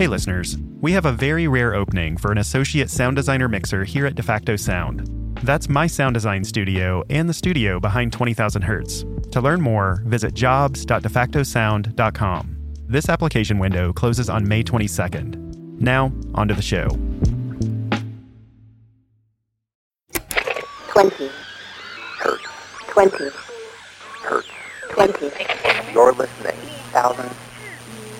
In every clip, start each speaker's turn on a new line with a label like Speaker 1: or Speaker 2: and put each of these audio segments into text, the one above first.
Speaker 1: Hey, listeners. We have a very rare opening for an associate sound designer mixer here at DeFacto Sound. That's my sound design studio and the studio behind 20,000 Hertz. To learn more, visit jobs.defactosound.com. This application window closes on May 22nd. Now, onto the show.
Speaker 2: 20,
Speaker 3: Hertz,
Speaker 2: 20,
Speaker 3: hertz.
Speaker 2: 20,
Speaker 3: You're listening. Thousands,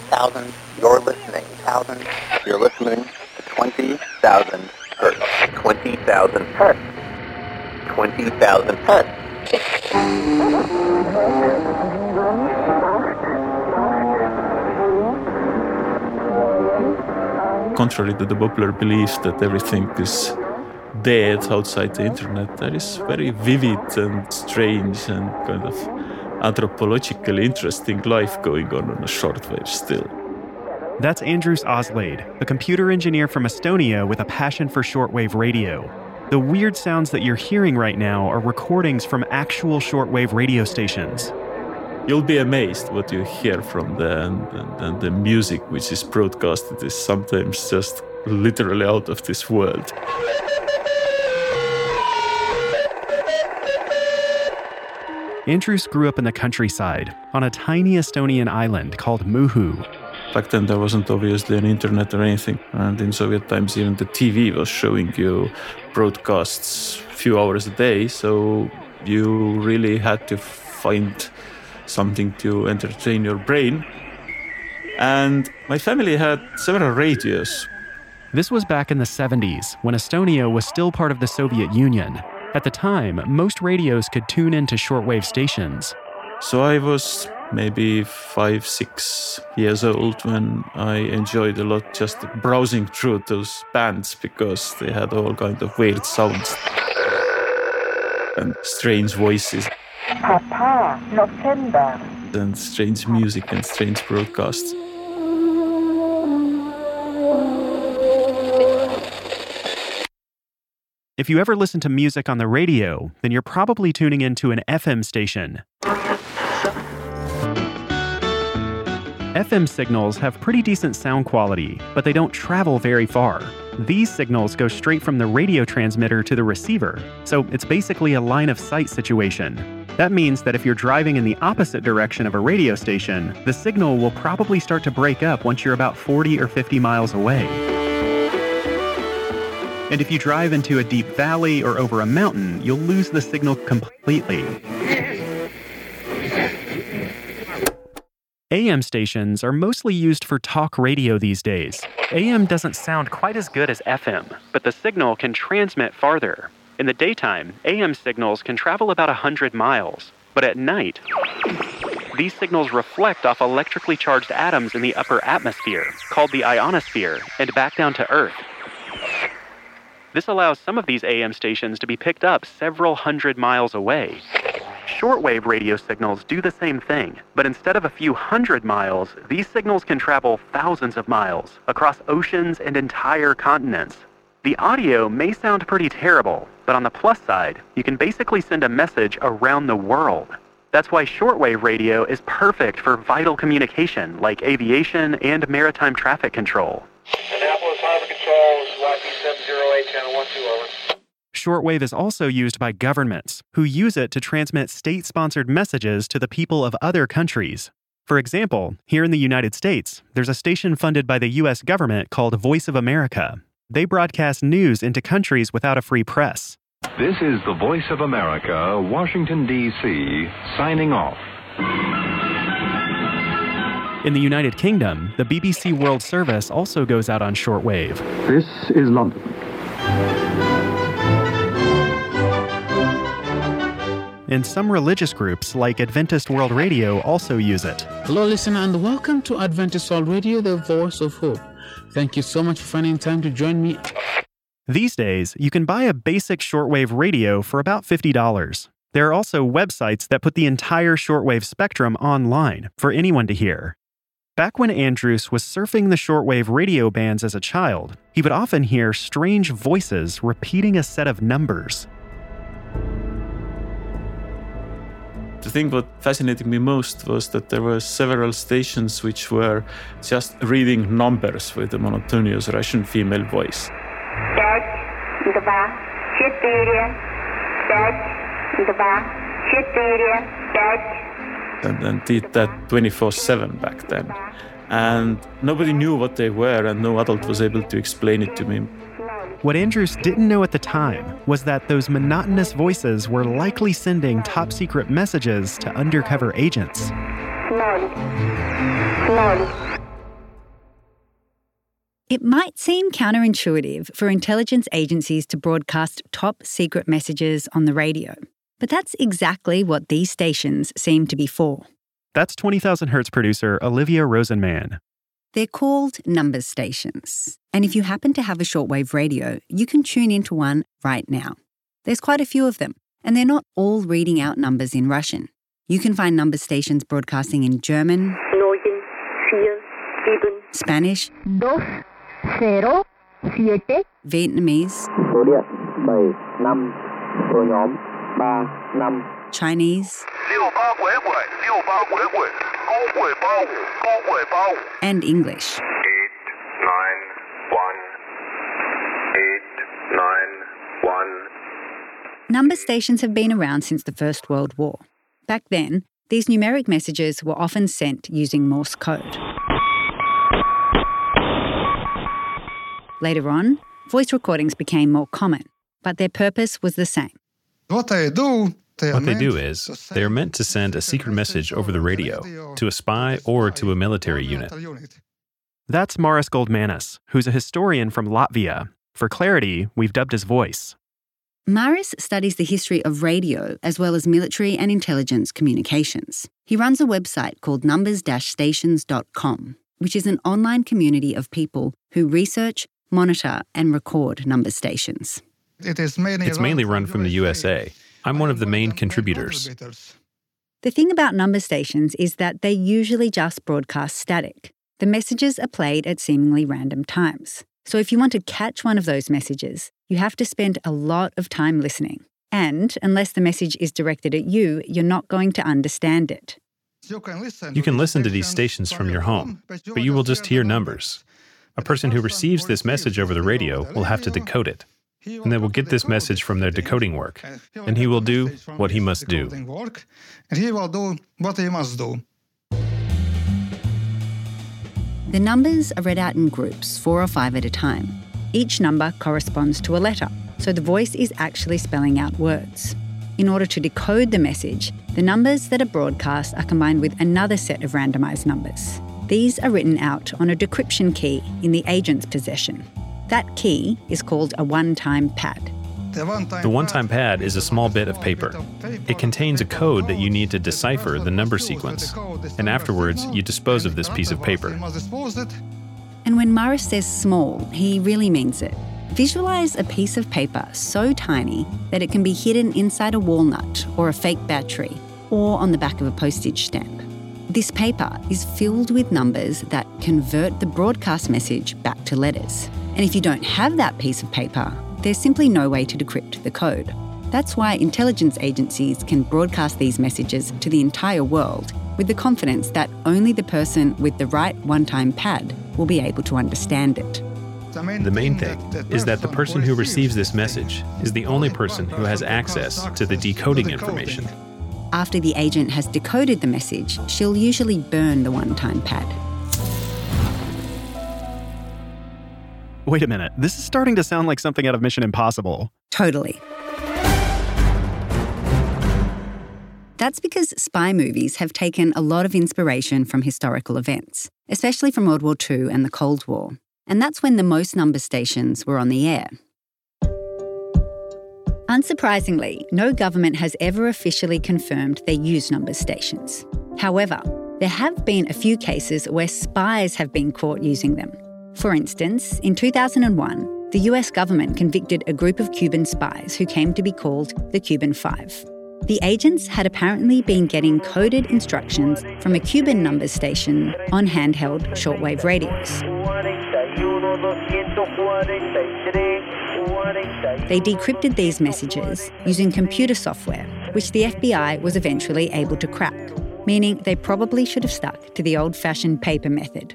Speaker 3: thousands. You're listening. Thousands. You're listening to 20,000 hertz. 20,000 hertz. 20,000 hertz.
Speaker 4: contrary to the popular belief that everything is dead outside the internet, there is very vivid and strange and kind of anthropologically interesting life going on on a shortwave still.
Speaker 1: That's Andrus Aaslaid, a computer engineer from Estonia with a passion for shortwave radio. The weird sounds that you're hearing right now are recordings from actual shortwave radio stations.
Speaker 4: You'll be amazed what you hear from the and the music which is broadcasted is sometimes just literally out of this world.
Speaker 1: Andrus grew up in the countryside on a tiny Estonian island called Muhu.
Speaker 4: Back then, there wasn't obviously an internet or anything, and in Soviet times, even the TV was showing you broadcasts a few hours a day. So you really had to find something to entertain your brain. And my family had several radios.
Speaker 1: This was back in the 70s when Estonia was still part of the Soviet Union. At the time, most radios could tune into shortwave stations.
Speaker 4: So I was maybe five, six years old when I enjoyed a lot just browsing through those bands because they had all kind of weird sounds and strange voices
Speaker 2: Papa, November,
Speaker 4: and strange music and strange broadcasts.
Speaker 1: If you ever listen to music on the radio, then you're probably tuning into an FM station. FM signals have pretty decent sound quality, but they don't travel very far. These signals go straight from the radio transmitter to the receiver, so it's basically a line of sight situation. That means that if you're driving in the opposite direction of a radio station, the signal will probably start to break up once you're about 40 or 50 miles away. And if you drive into a deep valley or over a mountain, you'll lose the signal completely. AM stations are mostly used for talk radio these days. AM doesn't sound quite as good as FM, but the signal can transmit farther. In the daytime, AM signals can travel about 100 miles, but at night, these signals reflect off electrically charged atoms in the upper atmosphere, called the ionosphere, and back down to Earth. This allows some of these AM stations to be picked up several hundred miles away. Shortwave radio signals do the same thing, but instead of a few hundred miles, these signals can travel thousands of miles across oceans and entire continents. The audio may sound pretty terrible, but on the plus side, you can basically send a message around the world. That's why shortwave radio is perfect for vital communication like aviation and maritime traffic control. Shortwave is also used by governments, who use it to transmit state sponsored messages to the people of other countries. For example, here in the United States, there's a station funded by the US government called Voice of America. They broadcast news into countries without a free press.
Speaker 5: This is the Voice of America, Washington, D.C., signing off.
Speaker 1: In the United Kingdom, the BBC World Service also goes out on shortwave.
Speaker 6: This is London.
Speaker 1: And some religious groups, like Adventist World Radio, also use it.
Speaker 7: Hello, listener, and welcome to Adventist World Radio, the voice of hope. Thank you so much for finding time to join me.
Speaker 1: These days, you can buy a basic shortwave radio for about $50. There are also websites that put the entire shortwave spectrum online for anyone to hear. Back when Andrus was surfing the shortwave radio bands as a child, he would often hear strange voices repeating a set of numbers.
Speaker 4: The thing what fascinated me most was that there were several stations which were just reading numbers with a monotonous Russian female voice. And, and did that 24 7 back then. And nobody knew what they were, and no adult was able to explain it to me
Speaker 1: what Andrus didn't know at the time was that those monotonous voices were likely sending top secret messages to undercover agents.
Speaker 6: It might seem counterintuitive for intelligence agencies to broadcast top secret messages on the radio, but that's exactly what these stations seem to be for.
Speaker 1: That's 20,000 Hertz producer Olivia Rosenman.
Speaker 6: They're called number stations, and if you happen to have a shortwave radio, you can tune into one right now. There's quite a few of them, and they're not all reading out numbers in Russian. You can find number stations broadcasting in German, Spanish, Vietnamese, Chinese, and English. Number stations have been around since the First World War. Back then, these numeric messages were often sent using Morse code. Later on, voice recordings became more common, but their purpose was the same.
Speaker 8: What they do, they
Speaker 9: What they do is, they are meant to send a secret message over the radio to a spy or to a military unit.
Speaker 1: That's Maris Goldmanis, who's a historian from Latvia. For clarity, we've dubbed his voice.
Speaker 6: Maris studies the history of radio as well as military and intelligence communications. He runs a website called numbers stations.com, which is an online community of people who research, monitor, and record number stations.
Speaker 8: It is mainly
Speaker 9: It's mainly run from the USA. I'm one of the main contributors.
Speaker 6: The thing about number stations is that they usually just broadcast static. The messages are played at seemingly random times. So if you want to catch one of those messages, you have to spend a lot of time listening. And unless the message is directed at you, you're not going to understand it.
Speaker 9: You can listen to these stations from your home, but you will just hear numbers. A person who receives this message over the radio will have to decode it. And they will get this message from their decoding work. And he will do what he must do.
Speaker 6: The numbers are read out in groups, four or five at a time. Each number corresponds to a letter, so the voice is actually spelling out words. In order to decode the message, the numbers that are broadcast are combined with another set of randomized numbers. These are written out on a decryption key in the agent's possession. That key is called a one time pad.
Speaker 9: The one time pad is a small bit of paper. It contains a code that you need to decipher the number sequence. And afterwards, you dispose of this piece of paper.
Speaker 6: And when Maris says small, he really means it. Visualize a piece of paper so tiny that it can be hidden inside a walnut or a fake battery or on the back of a postage stamp. This paper is filled with numbers that convert the broadcast message back to letters. And if you don't have that piece of paper, there's simply no way to decrypt the code. That's why intelligence agencies can broadcast these messages to the entire world with the confidence that only the person with the right one time pad will be able to understand it.
Speaker 9: The main thing is that the person who receives this message is the only person who has access to the decoding information.
Speaker 6: After the agent has decoded the message, she'll usually burn the one time pad.
Speaker 1: Wait a minute, this is starting to sound like something out of Mission Impossible.
Speaker 6: Totally. That's because spy movies have taken a lot of inspiration from historical events, especially from World War II and the Cold War. And that's when the most number stations were on the air. Unsurprisingly, no government has ever officially confirmed they use number stations. However, there have been a few cases where spies have been caught using them. For instance, in 2001, the US government convicted a group of Cuban spies who came to be called the Cuban Five. The agents had apparently been getting coded instructions from a Cuban number station on handheld shortwave radios. They decrypted these messages using computer software which the FBI was eventually able to crack, meaning they probably should have stuck to the old fashioned paper method.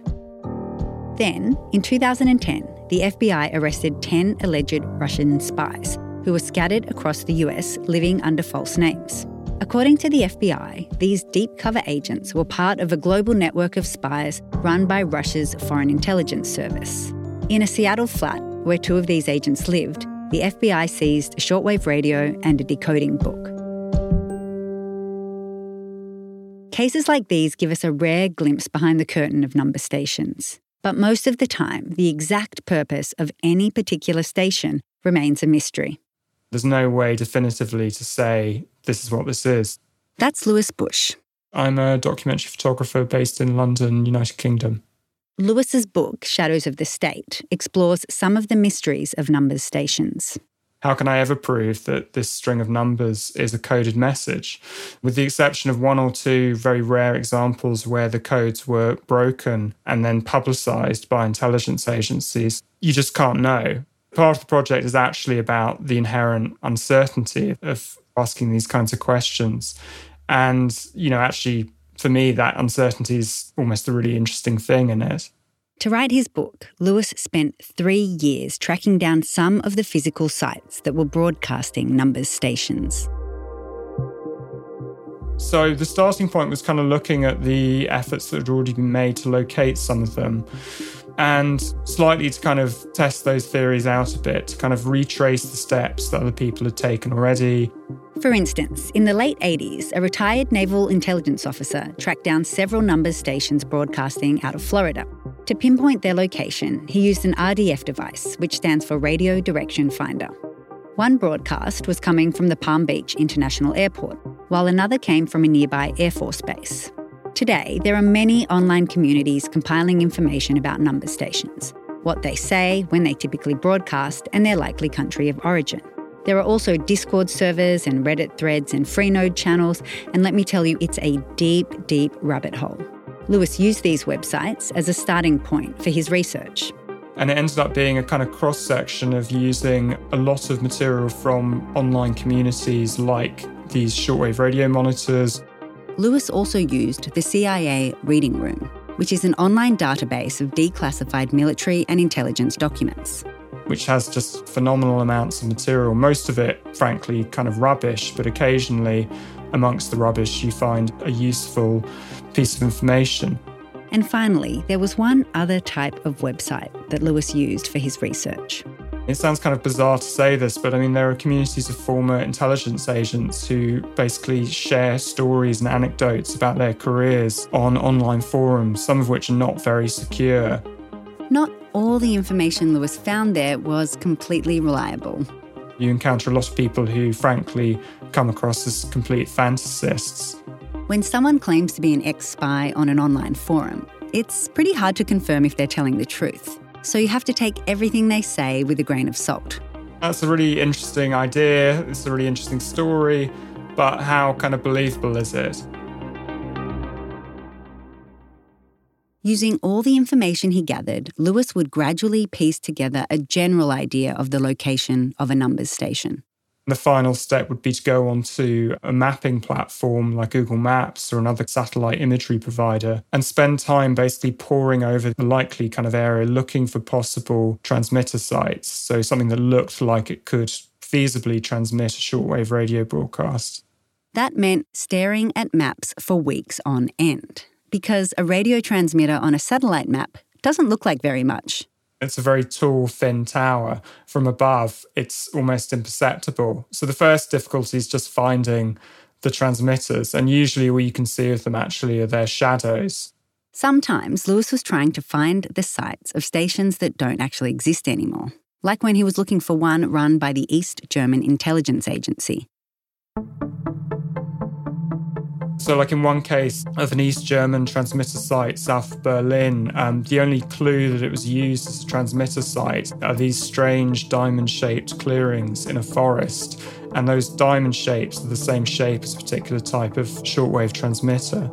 Speaker 6: Then, in 2010, the FBI arrested 10 alleged Russian spies who were scattered across the US living under false names. According to the FBI, these deep cover agents were part of a global network of spies run by Russia's Foreign Intelligence Service. In a Seattle flat where two of these agents lived, the FBI seized a shortwave radio and a decoding book. Cases like these give us a rare glimpse behind the curtain of number stations. But most of the time, the exact purpose of any particular station remains a mystery.
Speaker 10: There's no way definitively to say this is what this is.
Speaker 6: That's Lewis Bush.
Speaker 10: I'm a documentary photographer based in London, United Kingdom.
Speaker 6: Lewis's book, Shadows of the State, explores some of the mysteries of numbers stations.
Speaker 10: How can I ever prove that this string of numbers is a coded message? With the exception of one or two very rare examples where the codes were broken and then publicized by intelligence agencies, you just can't know. Part of the project is actually about the inherent uncertainty of asking these kinds of questions. And, you know, actually, for me, that uncertainty is almost a really interesting thing in it.
Speaker 6: To write his book, Lewis spent three years tracking down some of the physical sites that were broadcasting numbers stations.
Speaker 10: So the starting point was kind of looking at the efforts that had already been made to locate some of them and slightly to kind of test those theories out a bit, to kind of retrace the steps that other people had taken already.
Speaker 6: For instance, in the late 80s, a retired naval intelligence officer tracked down several numbers stations broadcasting out of Florida. To pinpoint their location, he used an RDF device, which stands for Radio Direction Finder. One broadcast was coming from the Palm Beach International Airport, while another came from a nearby Air Force base. Today, there are many online communities compiling information about number stations, what they say, when they typically broadcast, and their likely country of origin. There are also Discord servers and Reddit threads and Freenode channels, and let me tell you, it's a deep, deep rabbit hole. Lewis used these websites as a starting point for his research.
Speaker 10: And it ended up being a kind of cross section of using a lot of material from online communities like these shortwave radio monitors,
Speaker 6: Lewis also used the CIA Reading Room, which is an online database of declassified military and intelligence documents.
Speaker 10: Which has just phenomenal amounts of material, most of it, frankly, kind of rubbish, but occasionally amongst the rubbish, you find a useful piece of information.
Speaker 6: And finally, there was one other type of website that Lewis used for his research.
Speaker 10: It sounds kind of bizarre to say this, but I mean, there are communities of former intelligence agents who basically share stories and anecdotes about their careers on online forums, some of which are not very secure.
Speaker 6: Not all the information Lewis found there was completely reliable.
Speaker 10: You encounter a lot of people who, frankly, come across as complete fantasists.
Speaker 6: When someone claims to be an ex spy on an online forum, it's pretty hard to confirm if they're telling the truth so you have to take everything they say with a grain of salt.
Speaker 10: That's a really interesting idea. It's a really interesting story, but how kind of believable is it?
Speaker 6: Using all the information he gathered, Lewis would gradually piece together a general idea of the location of a numbers station.
Speaker 10: The final step would be to go onto a mapping platform like Google Maps or another satellite imagery provider and spend time basically poring over the likely kind of area looking for possible transmitter sites. So something that looked like it could feasibly transmit a shortwave radio broadcast.
Speaker 6: That meant staring at maps for weeks on end because a radio transmitter on a satellite map doesn't look like very much.
Speaker 10: It's a very tall, thin tower. From above, it's almost imperceptible. So the first difficulty is just finding the transmitters, and usually all you can see of them actually are their shadows.
Speaker 6: Sometimes Lewis was trying to find the sites of stations that don't actually exist anymore, like when he was looking for one run by the East German Intelligence Agency.
Speaker 10: So, like in one case of an East German transmitter site south of Berlin, um, the only clue that it was used as a transmitter site are these strange diamond shaped clearings in a forest. And those diamond shapes are the same shape as a particular type of shortwave transmitter.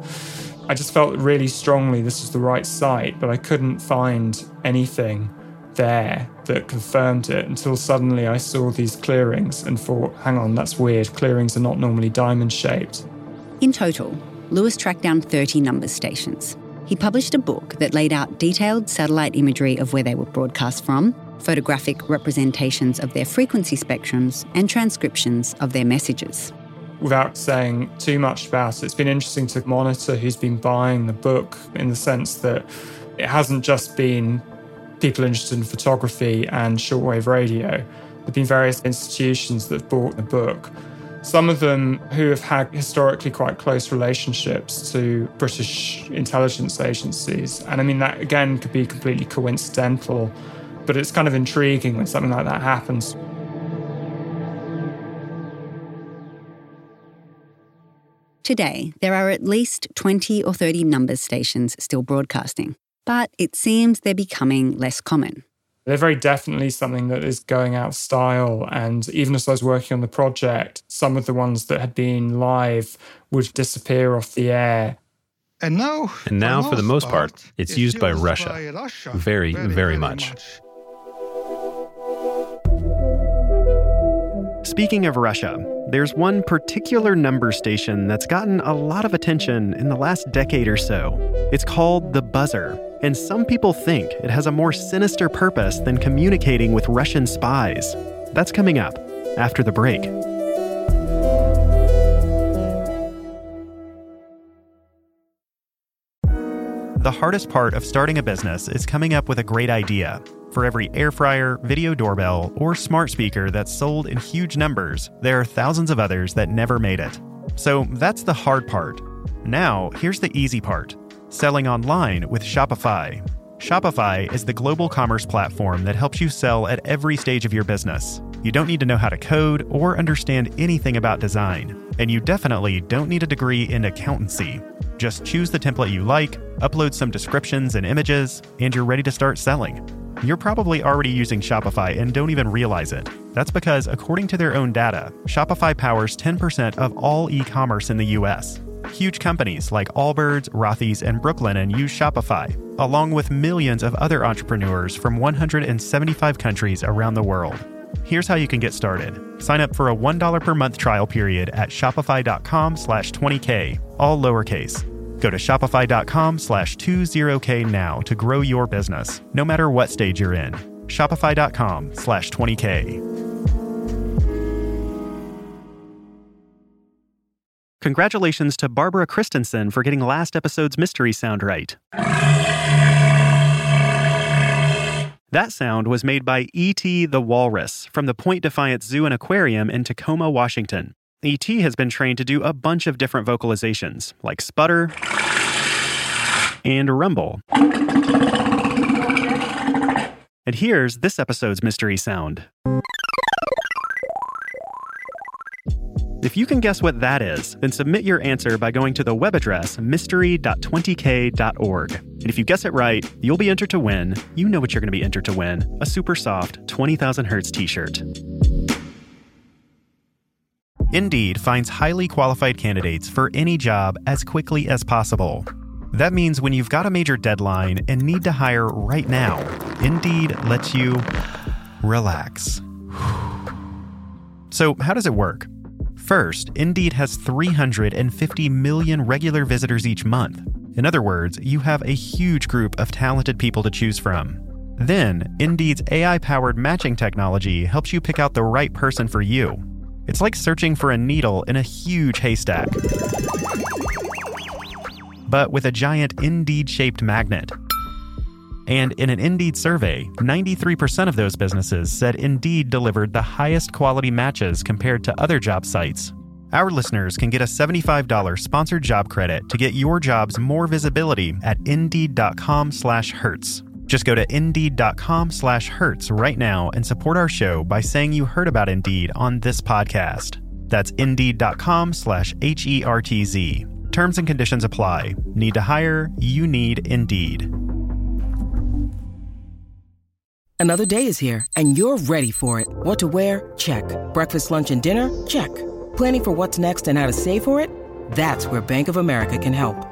Speaker 10: I just felt really strongly this was the right site, but I couldn't find anything there that confirmed it until suddenly I saw these clearings and thought, hang on, that's weird. Clearings are not normally diamond shaped.
Speaker 6: In total, Lewis tracked down 30 number stations. He published a book that laid out detailed satellite imagery of where they were broadcast from, photographic representations of their frequency spectrums, and transcriptions of their messages.
Speaker 10: Without saying too much about it, it's been interesting to monitor who's been buying the book in the sense that it hasn't just been people interested in photography and shortwave radio. There have been various institutions that have bought the book. Some of them who have had historically quite close relationships to British intelligence agencies. And I mean, that again could be completely coincidental, but it's kind of intriguing when something like that happens.
Speaker 6: Today, there are at least 20 or 30 numbers stations still broadcasting, but it seems they're becoming less common.
Speaker 10: They're very definitely something that is going out of style. And even as I was working on the project, some of the ones that had been live would disappear off the air.
Speaker 8: And now,
Speaker 9: and now for the most part, it's, it's used, by, Russia. by Russia. Very, very, very much. much.
Speaker 1: Speaking of Russia, there's one particular number station that's gotten a lot of attention in the last decade or so. It's called the Buzzer, and some people think it has a more sinister purpose than communicating with Russian spies. That's coming up after the break. The hardest part of starting a business is coming up with a great idea. For every air fryer, video doorbell, or smart speaker that's sold in huge numbers, there are thousands of others that never made it. So that's the hard part. Now, here's the easy part selling online with Shopify. Shopify is the global commerce platform that helps you sell at every stage of your business. You don't need to know how to code or understand anything about design. And you definitely don't need a degree in accountancy. Just choose the template you like, upload some descriptions and images, and you're ready to start selling. You're probably already using Shopify and don't even realize it. That's because, according to their own data, Shopify powers 10% of all e commerce in the US. Huge companies like Allbirds, Rothy's, and Brooklinen use Shopify, along with millions of other entrepreneurs from 175 countries around the world. Here's how you can get started. Sign up for a $1 per month trial period at shopify.com slash 20k, all lowercase. Go to shopify.com slash 20k now to grow your business, no matter what stage you're in. Shopify.com slash 20k. Congratulations to Barbara Christensen for getting last episode's mystery sound right. That sound was made by E.T. the Walrus from the Point Defiance Zoo and Aquarium in Tacoma, Washington. ET has been trained to do a bunch of different vocalizations, like sputter and rumble. And here's this episode's mystery sound. If you can guess what that is, then submit your answer by going to the web address mystery.20k.org. And if you guess it right, you'll be entered to win. You know what you're going to be entered to win a super soft 20,000 Hertz t shirt. Indeed finds highly qualified candidates for any job as quickly as possible. That means when you've got a major deadline and need to hire right now, Indeed lets you relax. So, how does it work? First, Indeed has 350 million regular visitors each month. In other words, you have a huge group of talented people to choose from. Then, Indeed's AI powered matching technology helps you pick out the right person for you it's like searching for a needle in a huge haystack, but with a giant Indeed shaped magnet. And in an Indeed survey, 93% of those businesses said Indeed delivered the highest quality matches compared to other job sites. Our listeners can get a $75 sponsored job credit to get your jobs more visibility at indeed.com/hertz. Just go to indeed.com slash hertz right now and support our show by saying you heard about Indeed on this podcast. That's indeed.com slash H E R T Z. Terms and conditions apply. Need to hire? You need Indeed.
Speaker 11: Another day is here and you're ready for it. What to wear? Check. Breakfast, lunch, and dinner? Check. Planning for what's next and how to save for it? That's where Bank of America can help.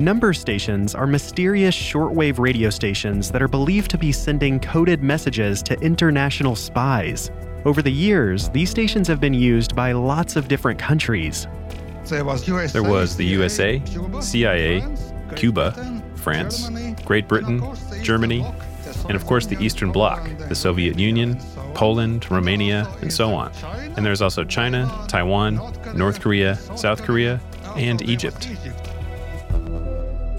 Speaker 1: Number stations are mysterious shortwave radio stations that are believed to be sending coded messages to international spies. Over the years, these stations have been used by lots of different countries.
Speaker 8: There was, USA,
Speaker 9: There was the USA, CIA, Cuba, France, Great Britain, Germany, and of course the Eastern Bloc, the Soviet Union, Poland, Romania, and so on. And there's also China, Taiwan, North Korea, South Korea, and Egypt.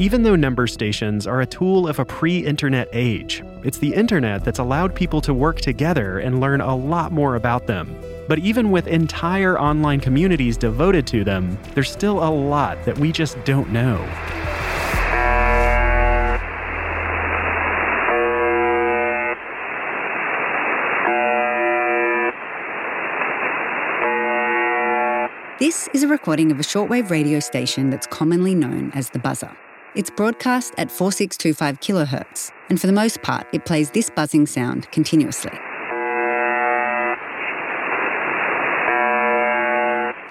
Speaker 1: Even though number stations are a tool of a pre internet age, it's the internet that's allowed people to work together and learn a lot more about them. But even with entire online communities devoted to them, there's still a lot that we just don't know.
Speaker 6: This is a recording of a shortwave radio station that's commonly known as the buzzer. It's broadcast at 4625 kilohertz, and for the most part, it plays this buzzing sound continuously.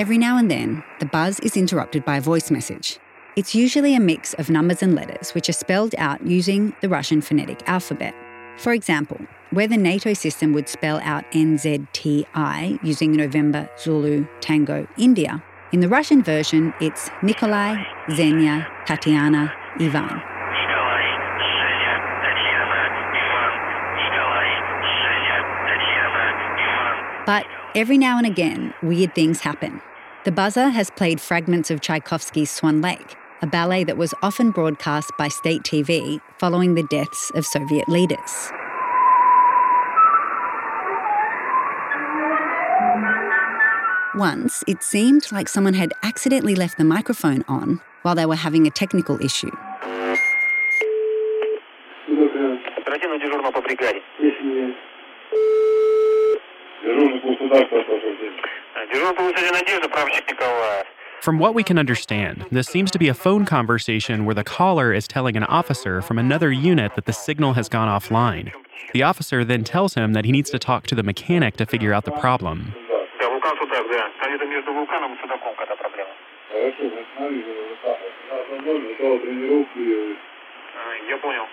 Speaker 6: Every now and then, the buzz is interrupted by a voice message. It's usually a mix of numbers and letters which are spelled out using the Russian phonetic alphabet. For example, where the NATO system would spell out NZTI using November, Zulu, Tango, India, in the Russian version it's Nikolai, Xenia, Tatiana, Ivan. But every now and again, weird things happen. The buzzer has played fragments of Tchaikovsky's Swan Lake, a ballet that was often broadcast by state TV following the deaths of Soviet leaders. Once, it seemed like someone had accidentally left the microphone on while they were having a technical issue.
Speaker 1: From what we can understand, this seems to be a phone conversation where the caller is telling an officer from another unit that the signal has gone offline. The officer then tells him that he needs to talk to the mechanic to figure out the problem
Speaker 12: Да, вулкан Судак, да. Там где-то между вулканом и Судаком какая-то проблема. А, Я понял.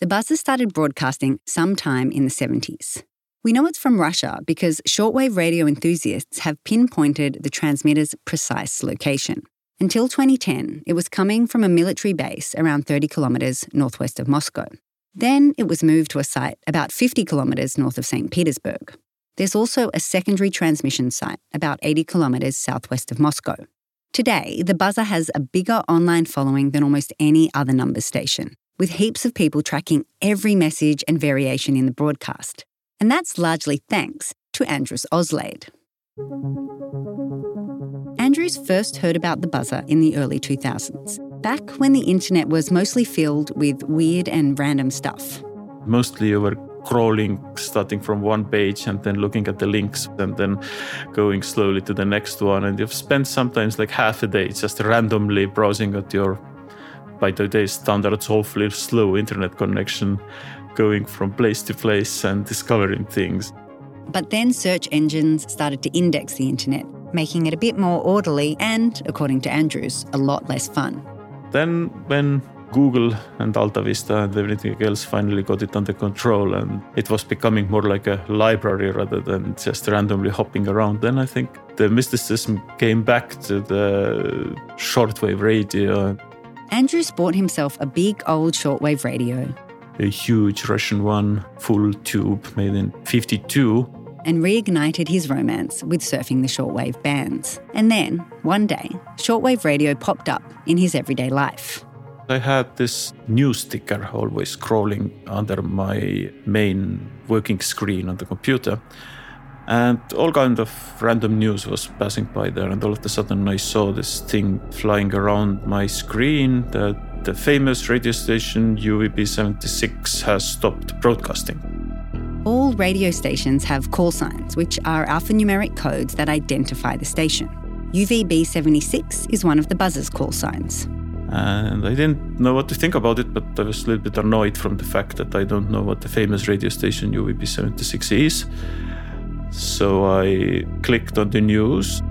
Speaker 6: The buzzer started broadcasting sometime in the 70s. We know it's from Russia because shortwave radio enthusiasts have pinpointed the transmitter's precise location. Until 2010, it was coming from a military base around 30 kilometres northwest of Moscow. Then it was moved to a site about 50 kilometres north of St. Petersburg. There's also a secondary transmission site about 80 kilometres southwest of Moscow. Today, the buzzer has a bigger online following than almost any other number station, with heaps of people tracking every message and variation in the broadcast. And that's largely thanks to Andrus Aaslaid. Andrus first heard about the buzzer in the early 2000s, back when the internet was mostly filled with weird and random stuff.
Speaker 4: Mostly were crawling, starting from one page and then looking at the links and then going slowly to the next one. And you've spent sometimes like half a day just randomly browsing at your, by today's standards, awfully slow internet connection, going from place to place and discovering things.
Speaker 6: But then search engines started to index the internet, making it a bit more orderly and, according to Andrus, a lot less fun.
Speaker 4: Then, when Google and AltaVista and everything else finally got it under control and it was becoming more like a library rather than just randomly hopping around, then I think the mysticism came back to the shortwave radio.
Speaker 6: Andrus bought himself a big old shortwave radio
Speaker 4: A huge Russian one, full tube, made in 52.
Speaker 6: and reignited his romance with surfing the shortwave bands. And then, one day, shortwave radio popped up in his everyday life.
Speaker 4: I had this news sticker always scrolling under my main working screen on the computer. And all kind of random news was passing by there, and all of a sudden I saw this thing flying around my screen that the famous radio station UVB 76 has stopped broadcasting.
Speaker 6: All radio stations have call signs, which are alphanumeric codes that identify the station. UVB 76 is one of the buzzer's call signs.
Speaker 4: And I didn't know what to think about it, but I was a little bit annoyed from the fact that I don't know what the famous radio station UVB 76 is. So I clicked on the news.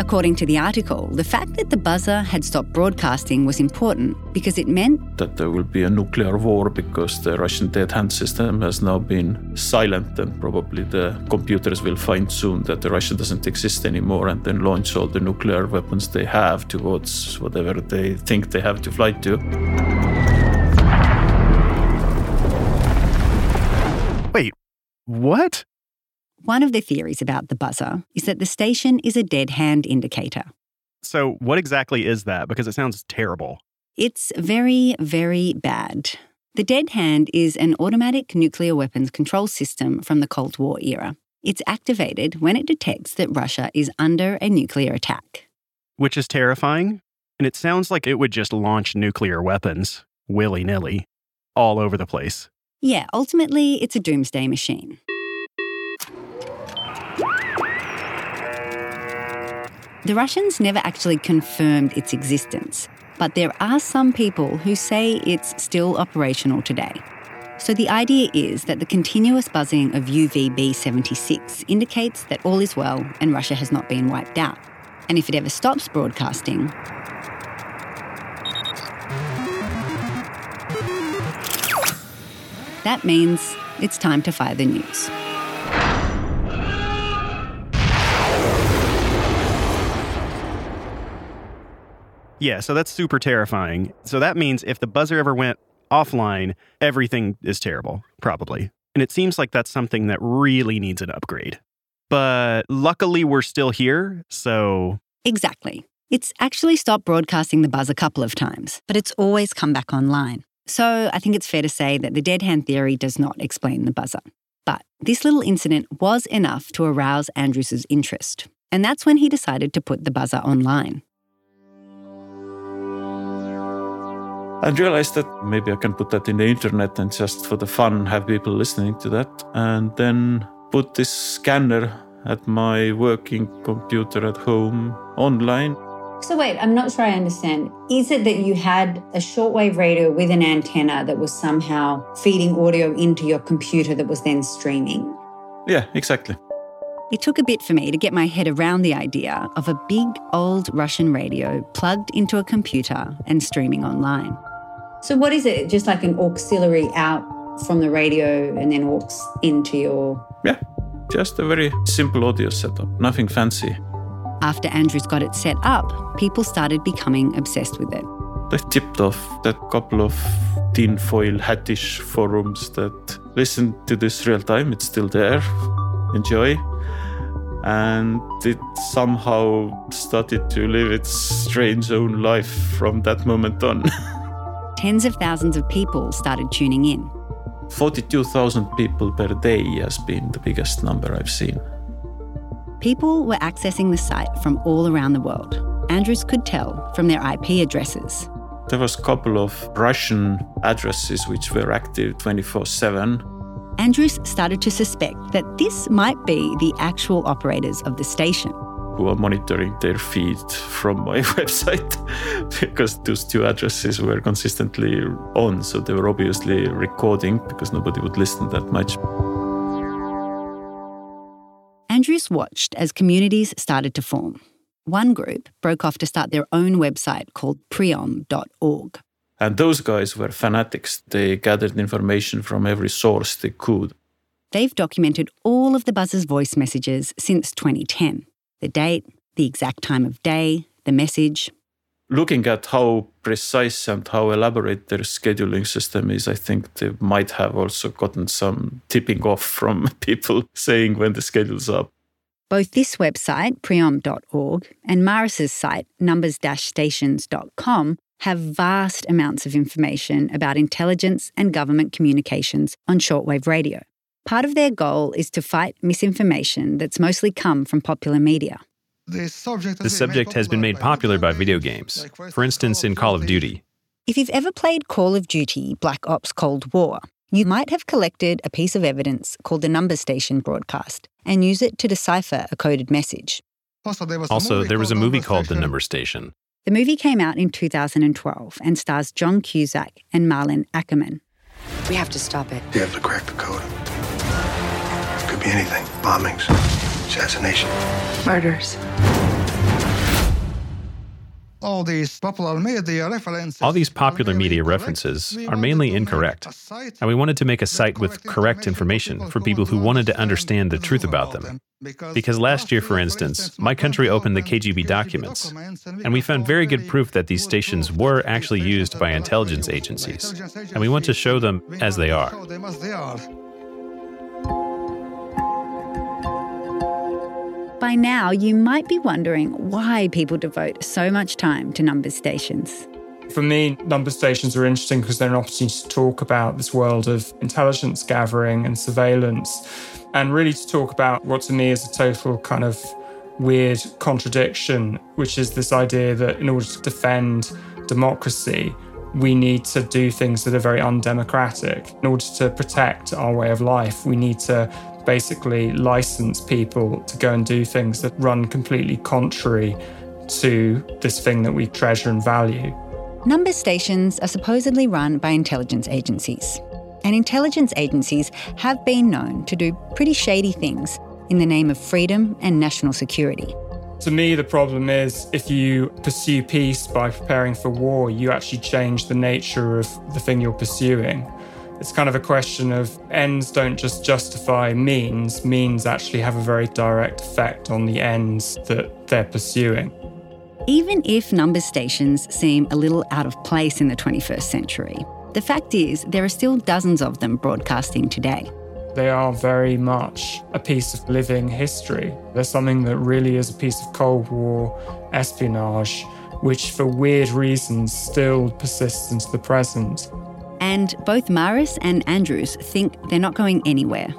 Speaker 6: According to the article, the fact that the buzzer had stopped broadcasting was important because it meant
Speaker 4: that there will be a nuclear war because the Russian dead hand system has now been silent, and probably the computers will find soon that the Russia doesn't exist anymore and then launch all the nuclear weapons they have towards whatever they think they have to fly to.
Speaker 1: Wait, what?
Speaker 6: One of the theories about the buzzer is that the station is a dead hand indicator.
Speaker 1: So, what exactly is that? Because it sounds terrible.
Speaker 6: It's very, very bad. The dead hand is an automatic nuclear weapons control system from the Cold War era. It's activated when it detects that Russia is under a nuclear attack.
Speaker 1: Which is terrifying. And it sounds like it would just launch nuclear weapons willy nilly all over the place.
Speaker 6: Yeah, ultimately, it's a doomsday machine. The Russians never actually confirmed its existence, but there are some people who say it's still operational today. So the idea is that the continuous buzzing of UVB 76 indicates that all is well and Russia has not been wiped out. And if it ever stops broadcasting, that means it's time to fire the news.
Speaker 1: Yeah, so that's super terrifying. So that means if the buzzer ever went offline, everything is terrible, probably. And it seems like that's something that really needs an upgrade. But luckily, we're still here, so.
Speaker 6: Exactly. It's actually stopped broadcasting the buzz a couple of times, but it's always come back online. So I think it's fair to say that the dead hand theory does not explain the buzzer. But this little incident was enough to arouse Andrus's interest. And that's when he decided to put the buzzer online.
Speaker 4: And realized that maybe I can put that in the internet and just for the fun have people listening to that. And then put this scanner at my working computer at home online.
Speaker 6: So, wait, I'm not sure I understand. Is it that you had a shortwave radio with an antenna that was somehow feeding audio into your computer that was then streaming?
Speaker 4: Yeah, exactly.
Speaker 6: It took a bit for me to get my head around the idea of a big old Russian radio plugged into a computer and streaming online. So, what is it? Just like an auxiliary out from the radio and then aux into your.
Speaker 4: Yeah, just a very simple audio setup, nothing fancy.
Speaker 6: After Andrus got it set up, people started becoming obsessed with it.
Speaker 4: They tipped off that couple of tinfoil hattish forums that listen to this real time. It's still there. Enjoy. And it somehow started to live its strange own life from that moment on.
Speaker 6: tens of thousands of people started tuning in.
Speaker 4: 42,000 people per day has been the biggest number I've seen.
Speaker 6: People were accessing the site from all around the world. Andrus could tell from their IP addresses.
Speaker 4: There was a couple of Russian addresses which were active 24/7.
Speaker 6: Andrus started to suspect that this might be the actual operators of the station
Speaker 4: who are monitoring their feed from my website because those two addresses were consistently on. So they were obviously recording because nobody would listen that much.
Speaker 6: Andrus watched as communities started to form. One group broke off to start their own website called priyom.org.
Speaker 4: And those guys were fanatics. They gathered information from every source they could.
Speaker 6: They've documented all of the buzzer's voice messages since 2010 the date, the exact time of day, the message.
Speaker 4: Looking at how precise and how elaborate their scheduling system is, I think they might have also gotten some tipping off from people saying when the schedule's up.
Speaker 6: Both this website, priyom.org, and Maris's site, numbers-stations.com, have vast amounts of information about intelligence and government communications on shortwave radio. Part of their goal is to fight misinformation that's mostly come from popular media.
Speaker 9: The subject has been made popular by video games, for instance, in Call of Duty.
Speaker 6: If you've ever played Call of Duty Black Ops Cold War, you might have collected a piece of evidence called the number station broadcast and use it to decipher a coded message.
Speaker 9: Also, there was a movie called The Number Station.
Speaker 6: The movie came out in 2012 and stars John Cusack and Malin Akerman.
Speaker 13: We have to stop it.
Speaker 14: You have to crack the code. It could be anything bombings, assassination,
Speaker 13: Murders.
Speaker 8: All these popular media references.
Speaker 9: All these popular media references are mainly incorrect, and we wanted to make a site with correct information for people who wanted to understand the truth about them. Because last year, for instance, my country opened the KGB documents, and we found very good proof that these stations were actually used by intelligence agencies, and we want to show them as they are.
Speaker 6: By now, you might be wondering why people devote so much time to number stations.
Speaker 10: For me, number stations are interesting because they're an opportunity to talk about this world of intelligence gathering and surveillance, and really to talk about what to me is a total kind of weird contradiction, which is this idea that in order to defend democracy, we need to do things that are very undemocratic. In order to protect our way of life, we need to basically license people to go and do things that run completely contrary to this thing that we treasure and value.
Speaker 6: Number stations are supposedly run by intelligence agencies. And intelligence agencies have been known to do pretty shady things in the name of freedom and national security.
Speaker 10: To me, the problem is if you pursue peace by preparing for war, you actually change the nature of the thing you're pursuing. It's kind of a question of ends don't just justify means, means actually have a very direct effect on the ends that they're pursuing.
Speaker 6: Even if number stations seem a little out of place in the 21st century, the fact is there are still dozens of them broadcasting today.
Speaker 10: They are very much a piece of living history. They're something that really is a piece of Cold War espionage, which for weird reasons still persists into the present.
Speaker 6: And both Maris and Andrus think they're not going anywhere.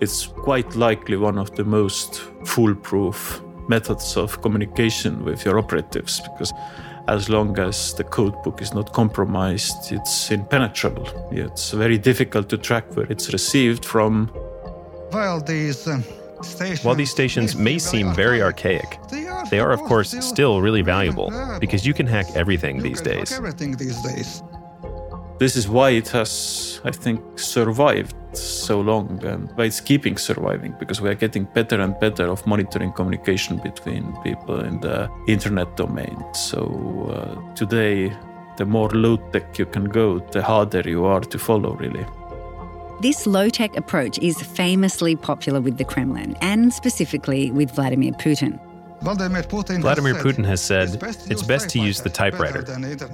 Speaker 4: It's quite likely one of the most foolproof methods of communication with your operatives because as long as the code book is not compromised, it's impenetrable. It's very difficult to track where it's received from.
Speaker 8: While these, uh, stations,
Speaker 9: While these stations may seem very archaic, they are, of course, still really valuable because you can hack everything these days.
Speaker 8: Everything these days.
Speaker 4: This is why it has, I think, survived so long and why it's keeping surviving because we are getting better and better of monitoring communication between people in the internet domain. So uh, today, the more low tech you can go, the harder you are to follow, really.
Speaker 6: This low tech approach is famously popular with the Kremlin and specifically with Vladimir Putin.
Speaker 8: Vladimir Putin,
Speaker 9: Vladimir
Speaker 8: has
Speaker 9: Putin has said it's best to use the typewriter,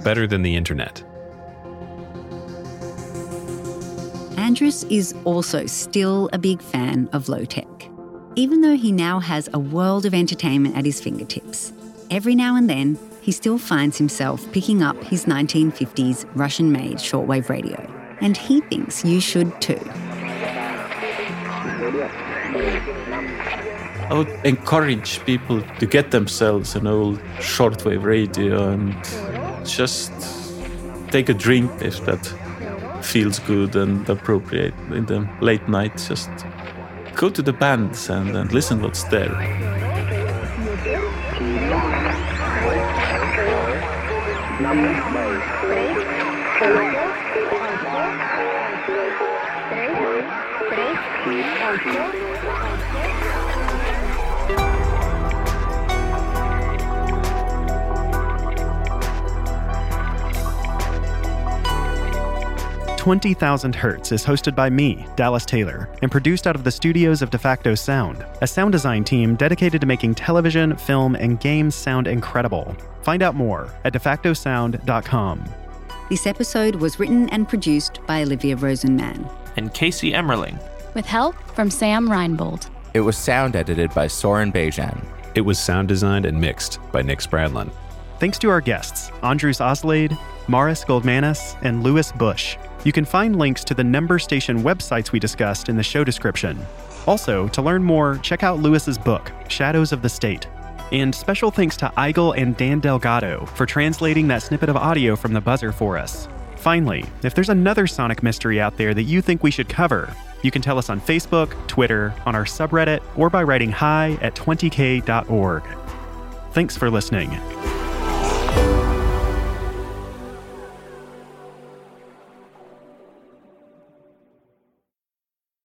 Speaker 9: better than the internet.
Speaker 6: Andrus is also still a big fan of low tech. Even though he now has a world of entertainment at his fingertips, every now and then he still finds himself picking up his 1950s Russian made shortwave radio. And he thinks you should too.
Speaker 4: I would encourage people to get themselves an old shortwave radio and just take a drink if that feels good and appropriate in the late night. Just go to the bands and, and listen what's there.
Speaker 1: Twenty Thousand Hertz is hosted by me, Dallas Taylor, and produced out of the studios of De Facto Sound, a sound design team dedicated to making television, film, and games sound incredible. Find out more at defactosound.com.
Speaker 6: This episode was written and produced by Olivia Rosenman.
Speaker 15: And Casey Emmerling.
Speaker 16: With help from Sam Reinbold.
Speaker 17: It was sound edited by Soren Bejan.
Speaker 9: It was sound designed and mixed by Nick Spradlin.
Speaker 1: Thanks to our guests, Andrus Aaslaid, Maris Goldmanis, and Lewis Bush. You can find links to the number station websites we discussed in the show description. Also, to learn more, check out Lewis's book, Shadows of the State. And special thanks to Eigel and Dan Delgado for translating that snippet of audio from the buzzer for us. Finally, if there's another sonic mystery out there that you think we should cover, you can tell us on Facebook, Twitter, on our subreddit, or by writing hi at 20k.org. Thanks for listening.